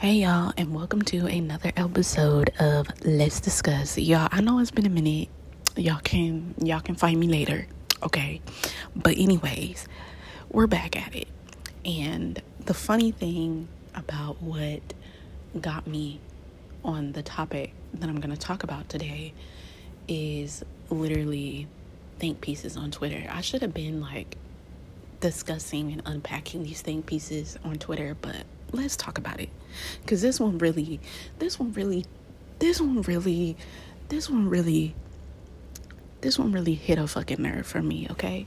Hey y'all, and welcome to another episode of Let's Discuss. Y'all, I know it's been a minute. Y'all can y'all can find me later, okay? But anyways, we're back at it. And the funny thing about what got me on the topic that I'm going to talk about today is literally think pieces on Twitter. I should have been like discussing and unpacking these think pieces on Twitter, but let's talk about it. Cuz this one really this one really this one really this one really this one really hit a fucking nerve for me, okay?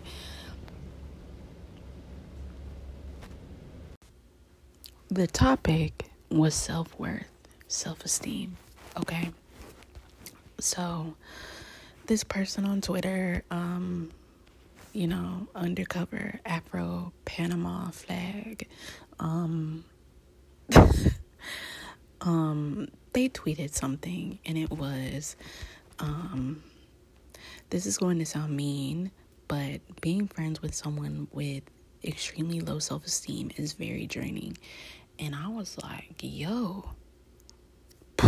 The topic was self-worth, self-esteem, okay? So this person on Twitter um you know, undercover Afro Panama flag. Um, um, they tweeted something, and it was, um, this is going to sound mean, but being friends with someone with extremely low self esteem is very draining. And I was like, yo,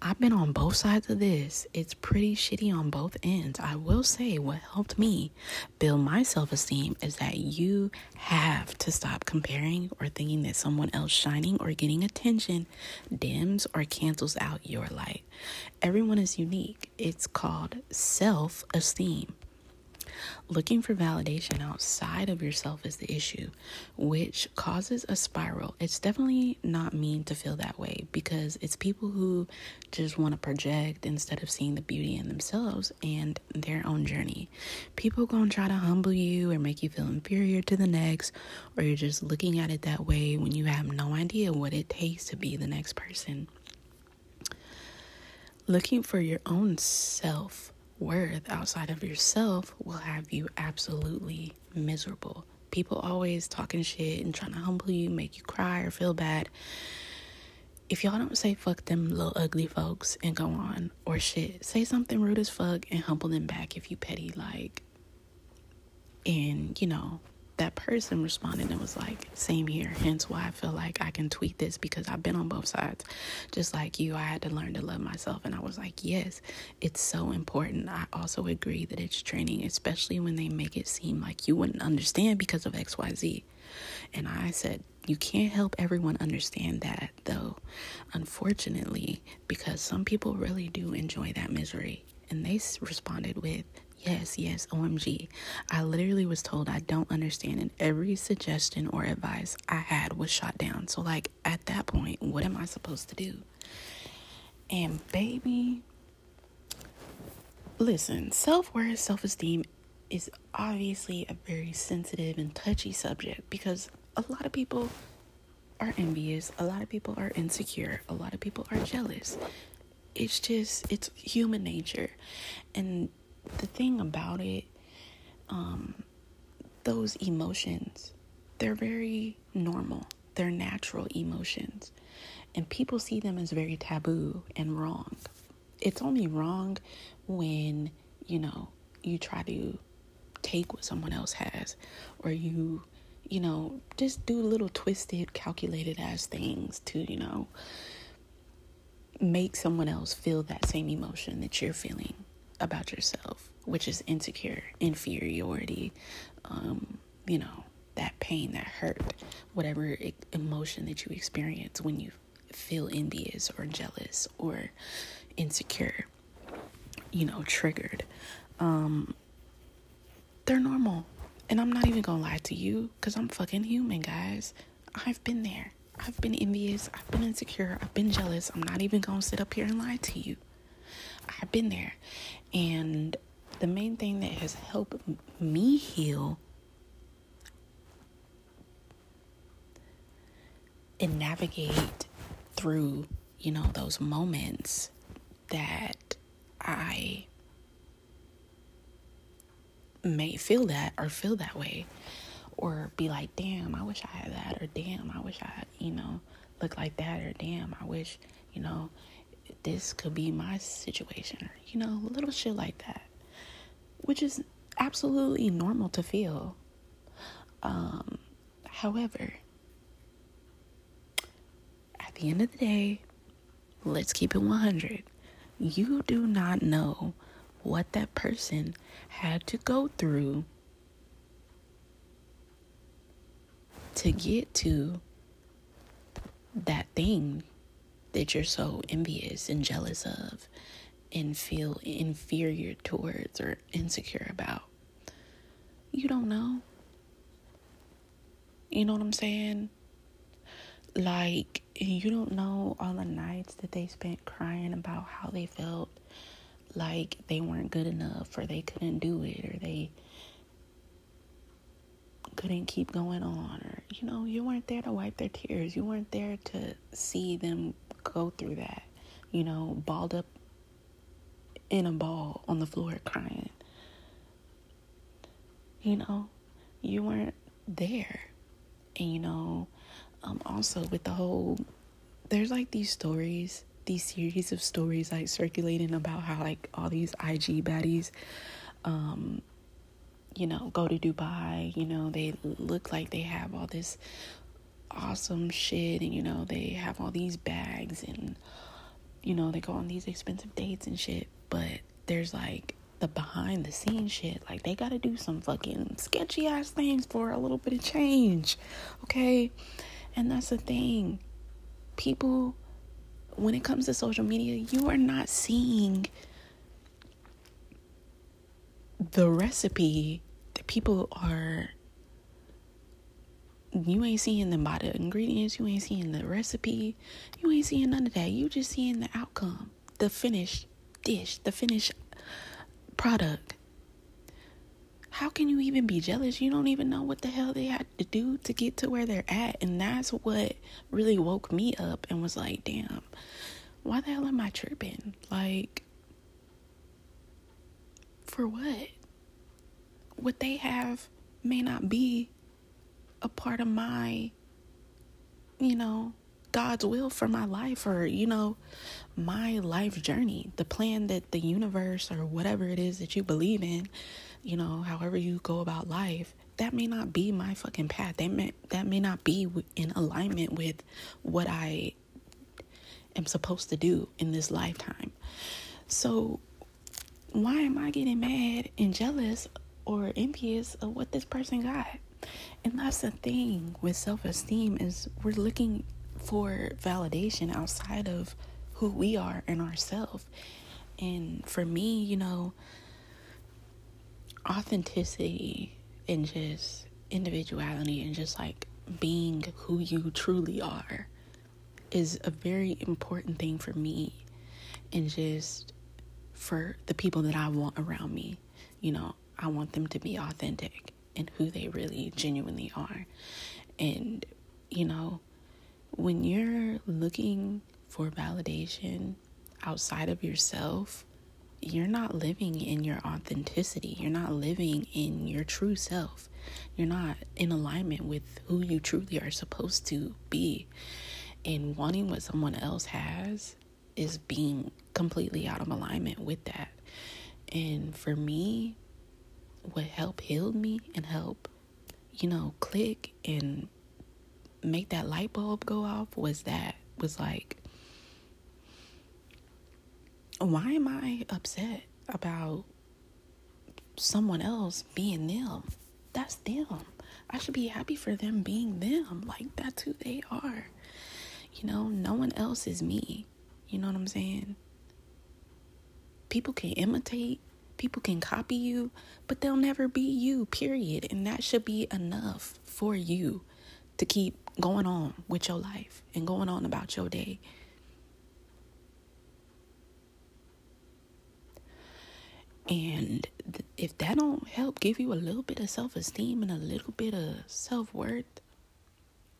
I've been on both sides of this. It's pretty shitty on both ends. I will say what helped me build my self esteem is that you have to stop comparing or thinking that someone else shining or getting attention dims or cancels out your light. Everyone is unique. It's called self esteem. Looking for validation outside of yourself is the issue, which causes a spiral. It's definitely not mean to feel that way because it's people who just want to project instead of seeing the beauty in themselves and their own journey. People gonna try to humble you or make you feel inferior to the next, or you're just looking at it that way when you have no idea what it takes to be the next person. Looking for your own self worth outside of yourself will have you absolutely miserable. People always talking shit and trying to humble you, make you cry or feel bad. If y'all don't say fuck them little ugly folks and go on, or shit, say something rude as fuck and humble them back if you petty, like, and you know, that person responded and was like, same here. Hence why I feel like I can tweet this because I've been on both sides. Just like you, I had to learn to love myself. And I was like, yes, it's so important. I also agree that it's training, especially when they make it seem like you wouldn't understand because of XYZ. And I said, you can't help everyone understand that, though, unfortunately, because some people really do enjoy that misery. And they responded with, Yes, yes, OMG. I literally was told I don't understand, and every suggestion or advice I had was shot down. So, like, at that point, what am I supposed to do? And, baby, listen, self worth, self esteem is obviously a very sensitive and touchy subject because a lot of people are envious, a lot of people are insecure, a lot of people are jealous. It's just, it's human nature. And the thing about it, um, those emotions, they're very normal. They're natural emotions. And people see them as very taboo and wrong. It's only wrong when, you know, you try to take what someone else has or you, you know, just do little twisted, calculated as things to, you know, make someone else feel that same emotion that you're feeling about yourself, which is insecure, inferiority, um, you know, that pain, that hurt, whatever emotion that you experience when you feel envious or jealous or insecure, you know, triggered. Um, they're normal. And I'm not even gonna lie to you because I'm fucking human, guys. I've been there. I've been envious. I've been insecure. I've been jealous. I'm not even gonna sit up here and lie to you. I've been there. And the main thing that has helped me heal and navigate through, you know, those moments that I may feel that or feel that way or be like, damn, I wish I had that, or damn, I wish I, you know, look like that, or damn, I wish, you know, this could be my situation, you know, little shit like that, which is absolutely normal to feel. Um, however, at the end of the day, let's keep it 100. You do not know what that person had to go through to get to that thing that you're so envious and jealous of and feel inferior towards or insecure about. You don't know. You know what I'm saying? Like, you don't know all the nights that they spent crying about how they felt like they weren't good enough or they couldn't do it or they couldn't keep going on or you know you weren't there to wipe their tears you weren't there to see them go through that you know balled up in a ball on the floor crying. You know you weren't there. And you know um also with the whole there's like these stories these series of stories like circulating about how like all these IG baddies um you know go to Dubai. You know they look like they have all this awesome shit and you know they have all these bags and you know they go on these expensive dates and shit but there's like the behind the scenes shit. Like they got to do some fucking sketchy ass things for a little bit of change okay? And that's the thing. People when it comes to social media, you are not seeing the recipe that people are you ain't seeing them by the ingredients, you ain't seeing the recipe, you ain't seeing none of that. You just seeing the outcome, the finished dish, the finished product. How can you even be jealous? You don't even know what the hell they had to do to get to where they're at. And that's what really woke me up and was like, damn, why the hell am I tripping? Like, for what? What they have may not be a part of my, you know, God's will for my life or, you know, my life journey, the plan that the universe or whatever it is that you believe in, you know, however you go about life, that may not be my fucking path. That may, that may not be in alignment with what I am supposed to do in this lifetime. So, why am I getting mad and jealous or envious of what this person got? And that's the thing with self-esteem is we're looking for validation outside of who we are and ourselves. And for me, you know, authenticity and just individuality and just like being who you truly are is a very important thing for me and just for the people that I want around me. You know, I want them to be authentic and who they really genuinely are. And, you know, when you're looking for validation outside of yourself, you're not living in your authenticity. You're not living in your true self. You're not in alignment with who you truly are supposed to be and wanting what someone else has is being completely out of alignment with that. And for me, what helped heal me and help, you know, click and make that light bulb go off was that was like why am I upset about someone else being them? That's them. I should be happy for them being them. Like that's who they are. You know, no one else is me. You know what I'm saying? People can imitate, people can copy you, but they'll never be you, period. And that should be enough for you to keep going on with your life and going on about your day. And if that don't help give you a little bit of self-esteem and a little bit of self-worth,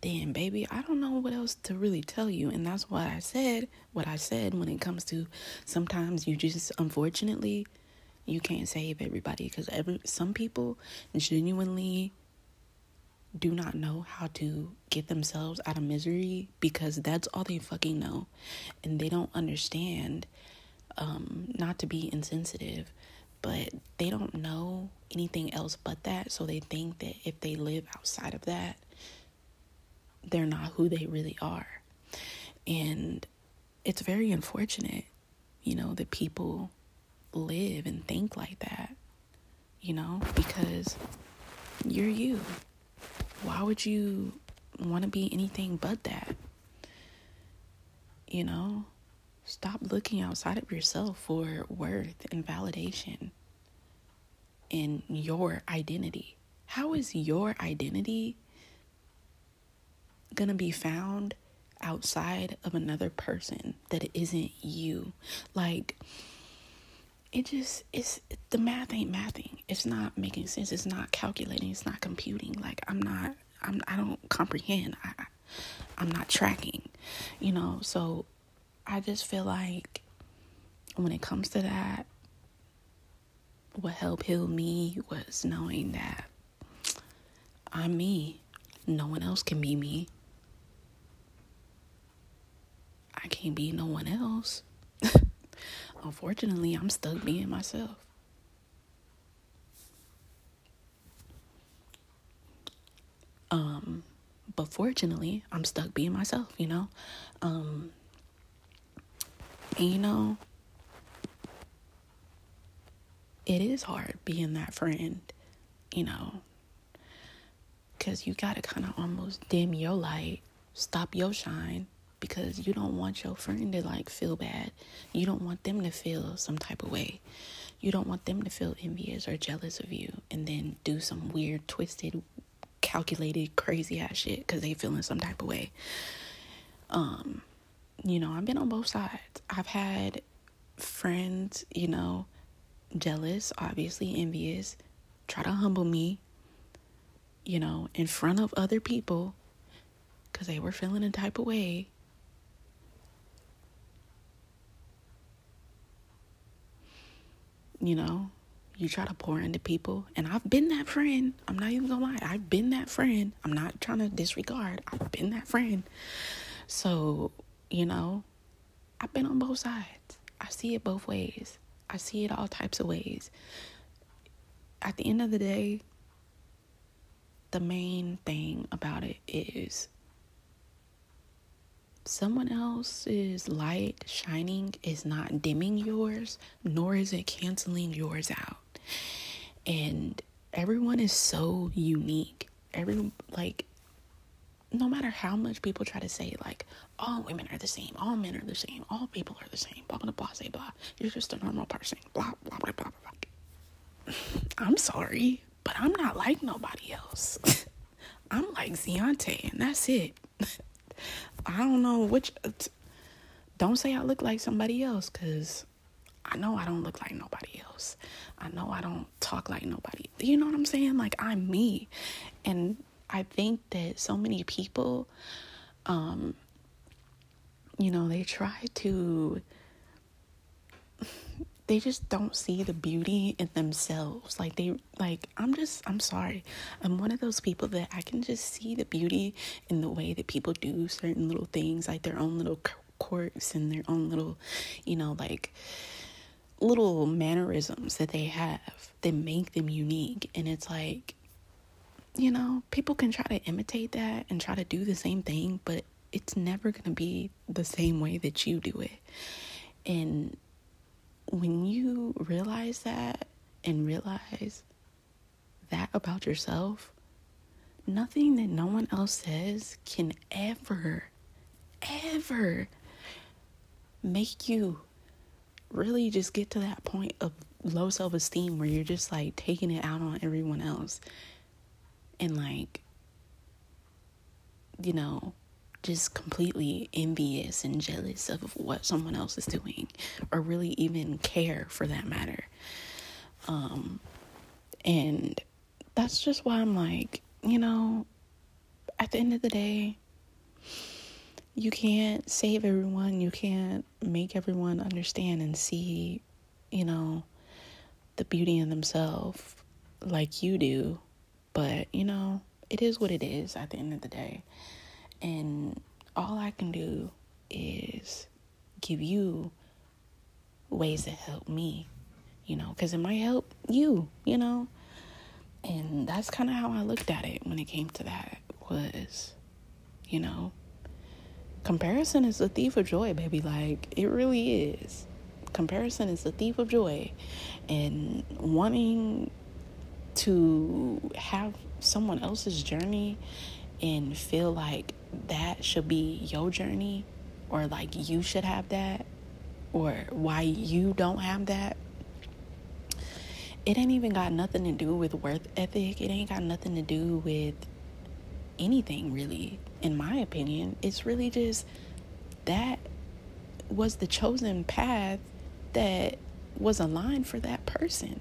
then baby, I don't know what else to really tell you. And that's why I said what I said when it comes to sometimes you just unfortunately you can't save everybody because every some people genuinely do not know how to get themselves out of misery because that's all they fucking know and they don't understand um not to be insensitive but they don't know anything else but that so they think that if they live outside of that they're not who they really are. And it's very unfortunate, you know, that people live and think like that, you know, because you're you. Why would you want to be anything but that? You know, stop looking outside of yourself for worth and validation in your identity. How is your identity going to be found outside of another person that isn't you? Like, it just it's the math ain't mathing. It's not making sense. It's not calculating. It's not computing. Like I'm not. I'm. I don't comprehend. I. I'm not tracking. You know. So, I just feel like when it comes to that, what helped heal me was knowing that I'm me. No one else can be me. I can't be no one else. Unfortunately, I'm stuck being myself. Um, but fortunately, I'm stuck being myself, you know? Um, and you know, it is hard being that friend, you know, because you got to kind of almost dim your light, stop your shine, because you don't want your friend to like feel bad. You don't want them to feel some type of way. You don't want them to feel envious or jealous of you and then do some weird, twisted, calculated, crazy ass shit because they feeling some type of way. Um, you know, I've been on both sides. I've had friends, you know, jealous, obviously envious, try to humble me, you know, in front of other people because they were feeling a type of way you know, you try to pour into people. And I've been that friend. I'm not even gonna lie. I've been that friend. I'm not trying to disregard. I've been that friend. So, you know, I've been on both sides. I see it both ways. I see it all types of ways. At the end of the day, the main thing about it is someone else's light shining is not dimming yours, nor is it canceling yours out. And everyone is so unique. Every like no matter how much people try to say like all women are the same, all men are the same, all people are the same, blah blah blah blah blah. You're just a normal person, blah blah blah blah blah. I'm sorry, but I'm not like nobody else. I'm like Ziante, and that's it. I don't know which. Don't say I look like somebody else, cause I know I don't look like nobody else. I know I don't talk like nobody. You know what I'm saying? Like I'm me, and I think that so many people, um, you know, they try to they just don't see the beauty in themselves. Like they like I'm just I'm sorry. I'm one of those people that I can just see the beauty in the way that people do certain little things, like their own little quirks and their own little, you know, like little mannerisms that they have that make them unique. And it's like you know, people can try to imitate that and try to do the same thing, but it's never going to be the same way that you do it. And when you realize that and realize that about yourself, nothing that no one else says can ever, ever make you really just get to that point of low self esteem where you're just like taking it out on everyone else. And like, you know, just completely envious and jealous of what someone else is doing or really even care for that matter. Um, and that's just why I'm like, you know, at the end of the day, you can't save everyone, you can't make everyone understand and see, you know, the beauty in themselves like you do. But, you know, it is what it is at the end of the day. And all I can do is give you ways to help me, you know, because it might help you, you know. And that's kind of how I looked at it when it came to that was, you know, comparison is a thief of joy, baby. Like, it really is. Comparison is a thief of joy. And wanting to have someone else's journey and feel like that should be your journey or like you should have that or why you don't have that it ain't even got nothing to do with worth ethic. It ain't got nothing to do with anything really in my opinion. It's really just that was the chosen path that was aligned for that person.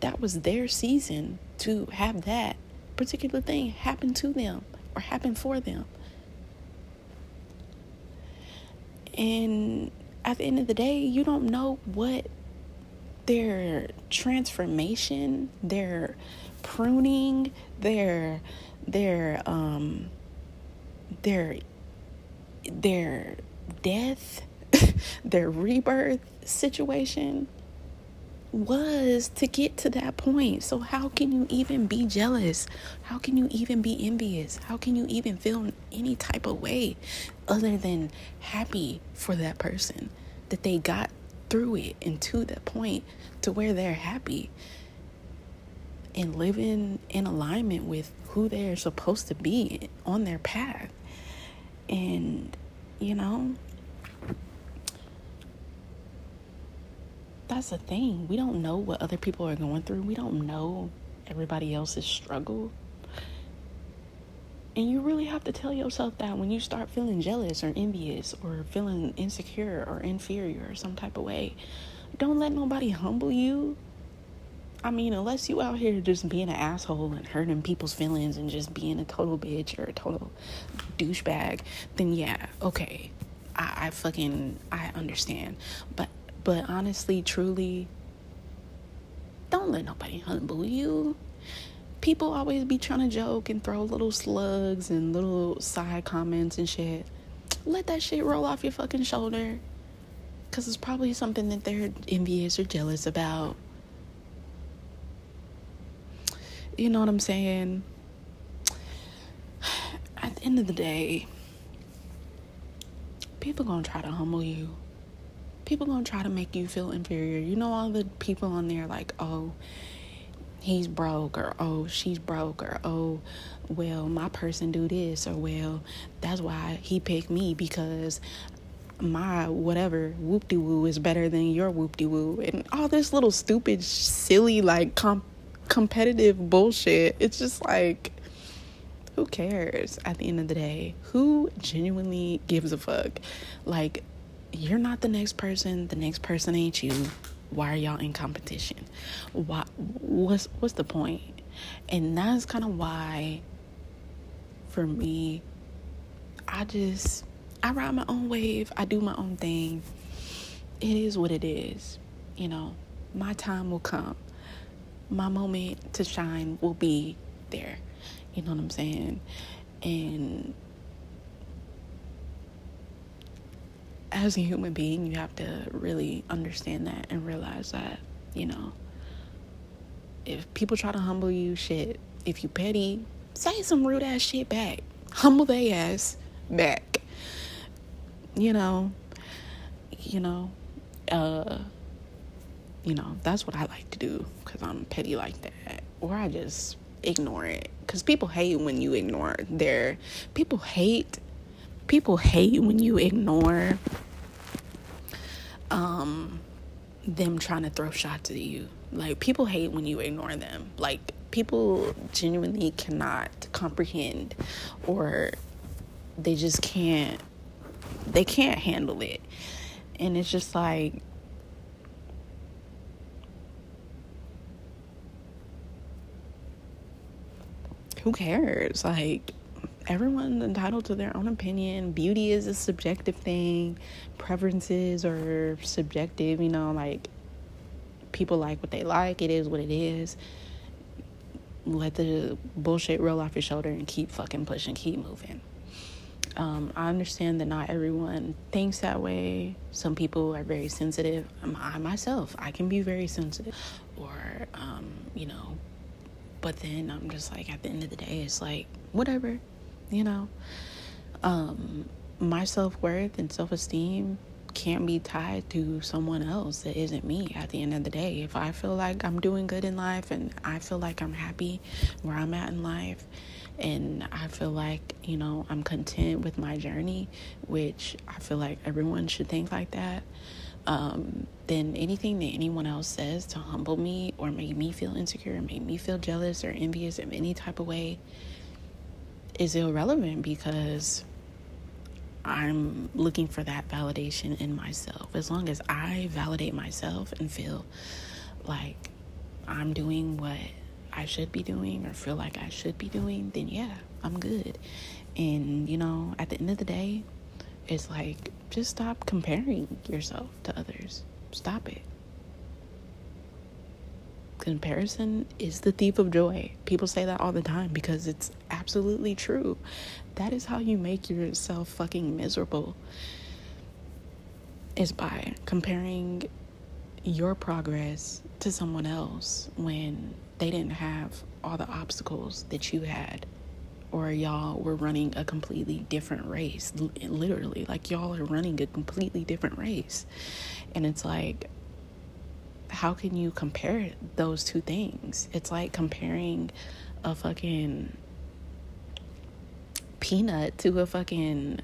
That was their season to have that particular thing happen to them or happen for them. And at the end of the day, you don't know what their transformation, their pruning, their their um their their death, their rebirth situation was to get to that point. So, how can you even be jealous? How can you even be envious? How can you even feel any type of way other than happy for that person that they got through it and to the point to where they're happy and living in alignment with who they're supposed to be on their path? And, you know, that's the thing. We don't know what other people are going through. We don't know everybody else's struggle. And you really have to tell yourself that when you start feeling jealous or envious or feeling insecure or inferior or some type of way. Don't let nobody humble you. I mean, unless you out here just being an asshole and hurting people's feelings and just being a total bitch or a total douchebag, then yeah, okay. I, I fucking I understand. But but honestly, truly, don't let nobody humble you. People always be trying to joke and throw little slugs and little side comments and shit. Let that shit roll off your fucking shoulder. Because it's probably something that they're envious or jealous about. You know what I'm saying? At the end of the day, people gonna try to humble you people gonna try to make you feel inferior. You know all the people on there like, oh, he's broke or oh she's broke or oh well my person do this or well that's why he picked me because my whatever whoop de woo is better than your whoop de woo and all this little stupid silly like comp- competitive bullshit. It's just like who cares at the end of the day? Who genuinely gives a fuck? Like you're not the next person, the next person ain't you. Why are y'all in competition? Why what's what's the point? And that's kind of why for me I just I ride my own wave, I do my own thing. It is what it is. You know, my time will come. My moment to shine will be there. You know what I'm saying? And as a human being, you have to really understand that and realize that, you know, if people try to humble you, shit, if you petty, say some rude ass shit back. Humble they ass back. You know, you know, uh, you know, that's what I like to do because I'm petty like that. Or I just ignore it because people hate when you ignore their people hate people hate when you ignore um them trying to throw shots at you. Like people hate when you ignore them. Like people genuinely cannot comprehend or they just can't they can't handle it. And it's just like who cares? Like everyone's entitled to their own opinion. Beauty is a subjective thing. Preferences are subjective, you know, like people like what they like. It is what it is. Let the bullshit roll off your shoulder and keep fucking pushing, keep moving. Um, I understand that not everyone thinks that way. Some people are very sensitive. I myself, I can be very sensitive, or um, you know. But then I'm just like, at the end of the day, it's like whatever you know. Um, my self worth and self esteem can't be tied to someone else that isn't me at the end of the day. If I feel like I'm doing good in life and I feel like I'm happy where I'm at in life and I feel like, you know, I'm content with my journey, which I feel like everyone should think like that. Um, then anything that anyone else says to humble me or make me feel insecure or make me feel jealous or envious in any type of way is irrelevant because I'm looking for that validation in myself. As long as I validate myself and feel like I'm doing what I should be doing or feel like I should be doing, then yeah, I'm good. And you know, at the end of the day, it's like just stop comparing yourself to others. Stop it. Comparison is the thief of joy. People say that all the time because it's absolutely true. That is how you make yourself fucking miserable. Is by comparing your progress to someone else when they didn't have all the obstacles that you had or y'all were running a completely different race literally like y'all are running a completely different race and it's like how can you compare those two things it's like comparing a fucking peanut to a fucking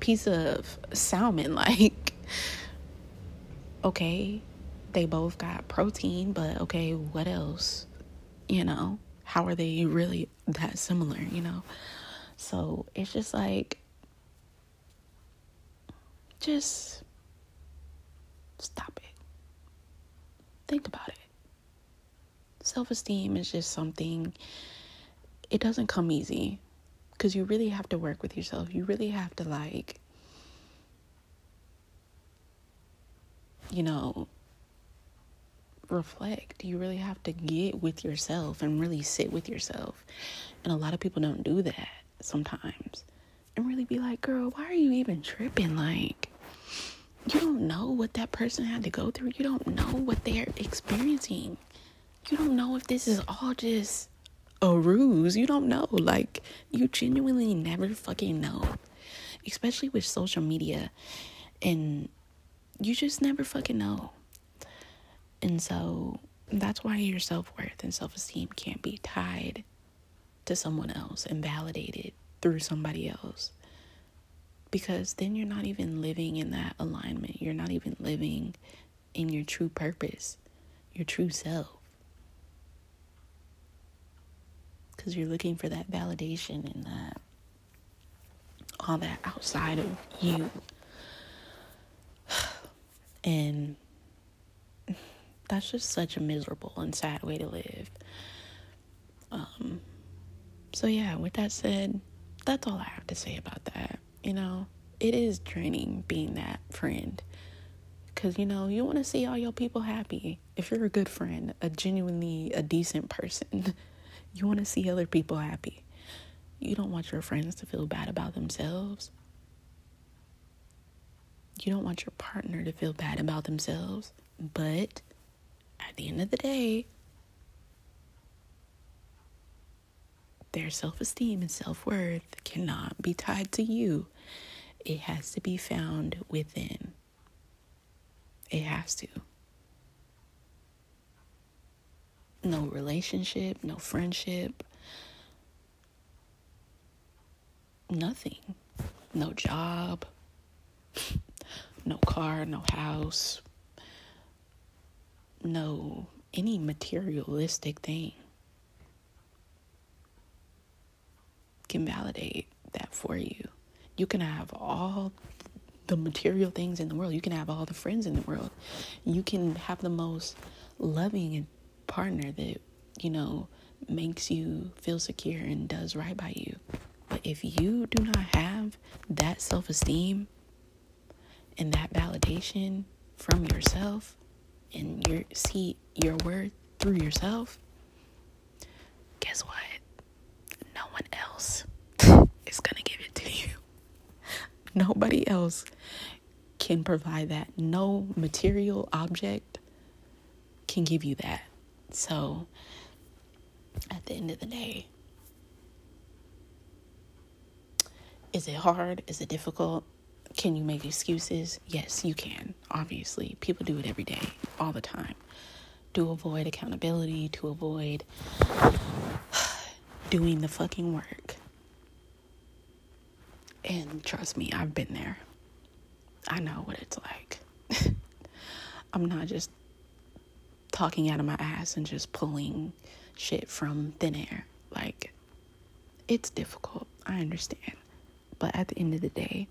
piece of salmon like okay they both got protein but okay what else you know how are they really that similar, you know? So it's just like, just stop it. Think about it. Self esteem is just something, it doesn't come easy because you really have to work with yourself. You really have to, like, you know, reflect. You really have to get with yourself and really sit with yourself. And a lot of people don't do that sometimes. And really be like, girl, why are you even tripping? Like, you don't know what that person had to go through. You don't know what they're experiencing. You don't know if this is all just a ruse. You don't know. Like, you genuinely never fucking know. Especially with social media. And you just never fucking know. And so that's why your self worth and self esteem can't be tied to someone else and validated through somebody else. Because then you're not even living in that alignment. You're not even living in your true purpose, your true self. Because you're looking for that validation and that all that outside of you. And that's just such a miserable and sad way to live. Um, so, yeah, with that said, that's all I have to say about that. You know, it is draining being that friend. Because, you know, you want to see all your people happy. If you're a good friend, a genuinely a decent person, you want to see other people happy. You don't want your friends to feel bad about themselves. You don't want your partner to feel bad about themselves. But at the end of the day, their self esteem and self worth cannot be tied to you. It has to be found within. It has to. No relationship, no friendship, nothing. No job, no car, no house, no any materialistic thing can validate that for you. You can have all the material things in the world. You can have all the friends in the world. You can have the most loving partner that, you know, makes you feel secure and does right by you. But if you do not have that self esteem and that validation from yourself, and you see your worth through yourself, guess what? No one else is going to give it to you. Nobody else can provide that. No material object can give you that. So, at the end of the day, Is it hard? Is it difficult? Can you make excuses? Yes, you can. Obviously, people do it every day, all the time. To avoid accountability, to avoid doing the fucking work. And trust me, I've been there. I know what it's like. I'm not just talking out of my ass and just pulling shit from thin air. Like, it's difficult. I understand. But at the end of the day,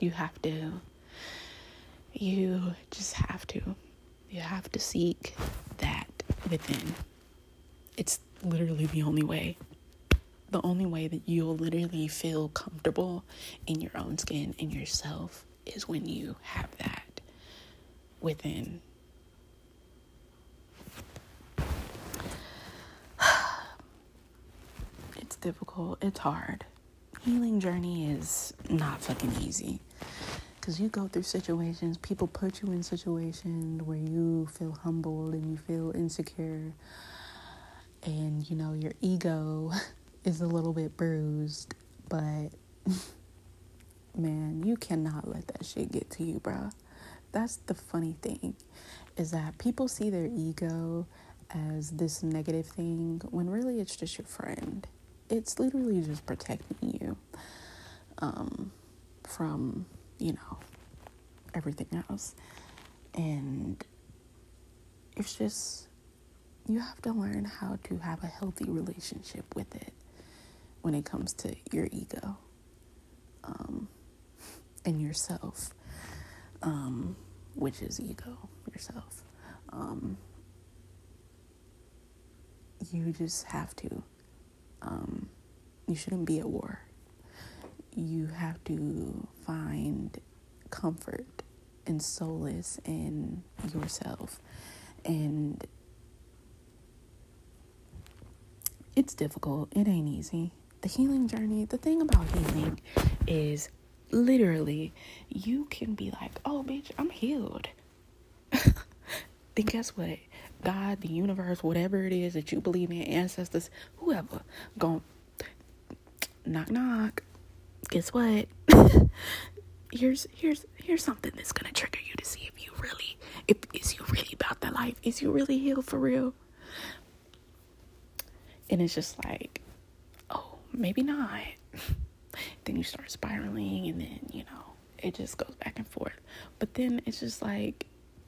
you have to, you just have to, you have to seek that within. It's literally the only way. The only way that you'll literally feel comfortable in your own skin and yourself is when you have that within. It's difficult, it's hard. Healing journey is not fucking easy. Because you go through situations, people put you in situations where you feel humbled and you feel insecure. And, you know, your ego is a little bit bruised. But, man, you cannot let that shit get to you, bro. That's the funny thing, is that people see their ego as this negative thing when really it's just your friend. It's literally just protecting you um, from you know, everything else. And it's just, you have to learn how to have a healthy relationship with it when it comes to your ego um, and yourself, um, which is ego, yourself. Um, you just have to, um, you shouldn't be at war you have to find comfort and solace in yourself. And it's difficult, it ain't easy. The healing journey, the thing about healing is literally you can be like, oh, bitch, I'm healed. then guess what? God, the universe, whatever it is that you believe in, ancestors, whoever, going knock knock guess what? here's here's here's something that's gonna trigger you to see if you really if is you really about that life. Is you really healed for real? And it's just like, maybe not. then you start spiraling and then, you know, it just goes back and forth. But then it's just like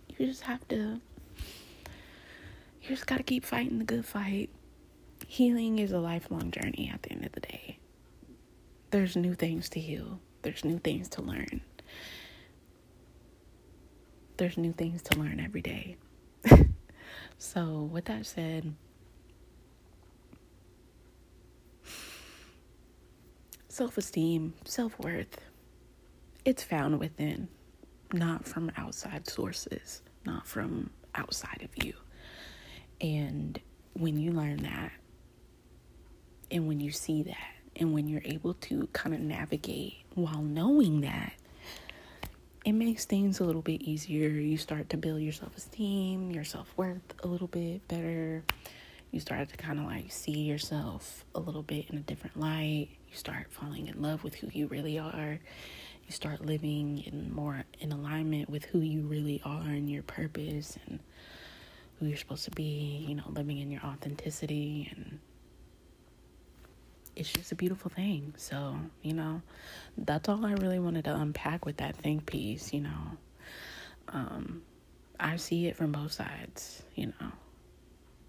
you just have to you just gotta keep fighting the good fight. Healing is a lifelong journey at the end of the day there's new things to heal, there's new things to learn. There's new things to learn every day. so, with that said, self esteem, self worth, it's found within, not from outside sources, not from outside of you. And when you learn that, and when you see that, and when you're able to kind of navigate while knowing that, it makes things a little bit easier. You start to build your self esteem, your self worth a little bit better. You start to kind of like see yourself a little bit in a different light. You start falling in love with who you really are. You start living in more in alignment with who you really are and your purpose and who you're supposed to be, you know, living in your authenticity and it's just a beautiful thing. So, you know, that's all I really wanted to unpack with that think piece, you know. Um, I see it from both sides, you know.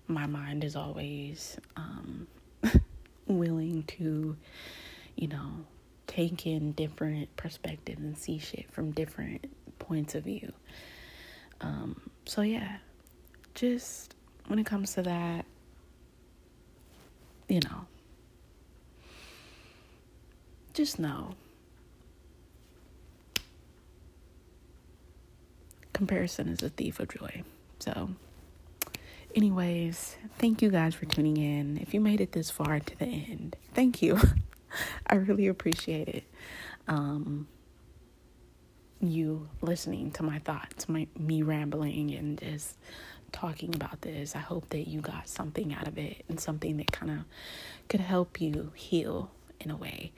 My mind is always um, willing to, you know, take in different perspectives and see shit from different points of view. Um, so, yeah, just when it comes to that, you know, just know comparison is a thief of joy. So, anyways, thank you guys for tuning in. If you made it this far to the end, thank you. I really appreciate it. Um, you listening to my thoughts, my me rambling and just talking about this. I hope that you got something out of it and something that kind of could help you heal in a way.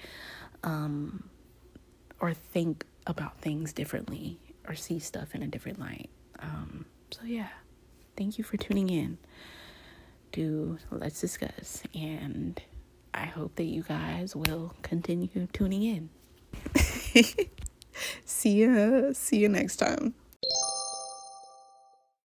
um, or think about things differently or see stuff in a different light. Um, so, yeah, thank you for tuning in to Let's Discuss. And I hope that you guys will continue tuning in. see ya. See you next time.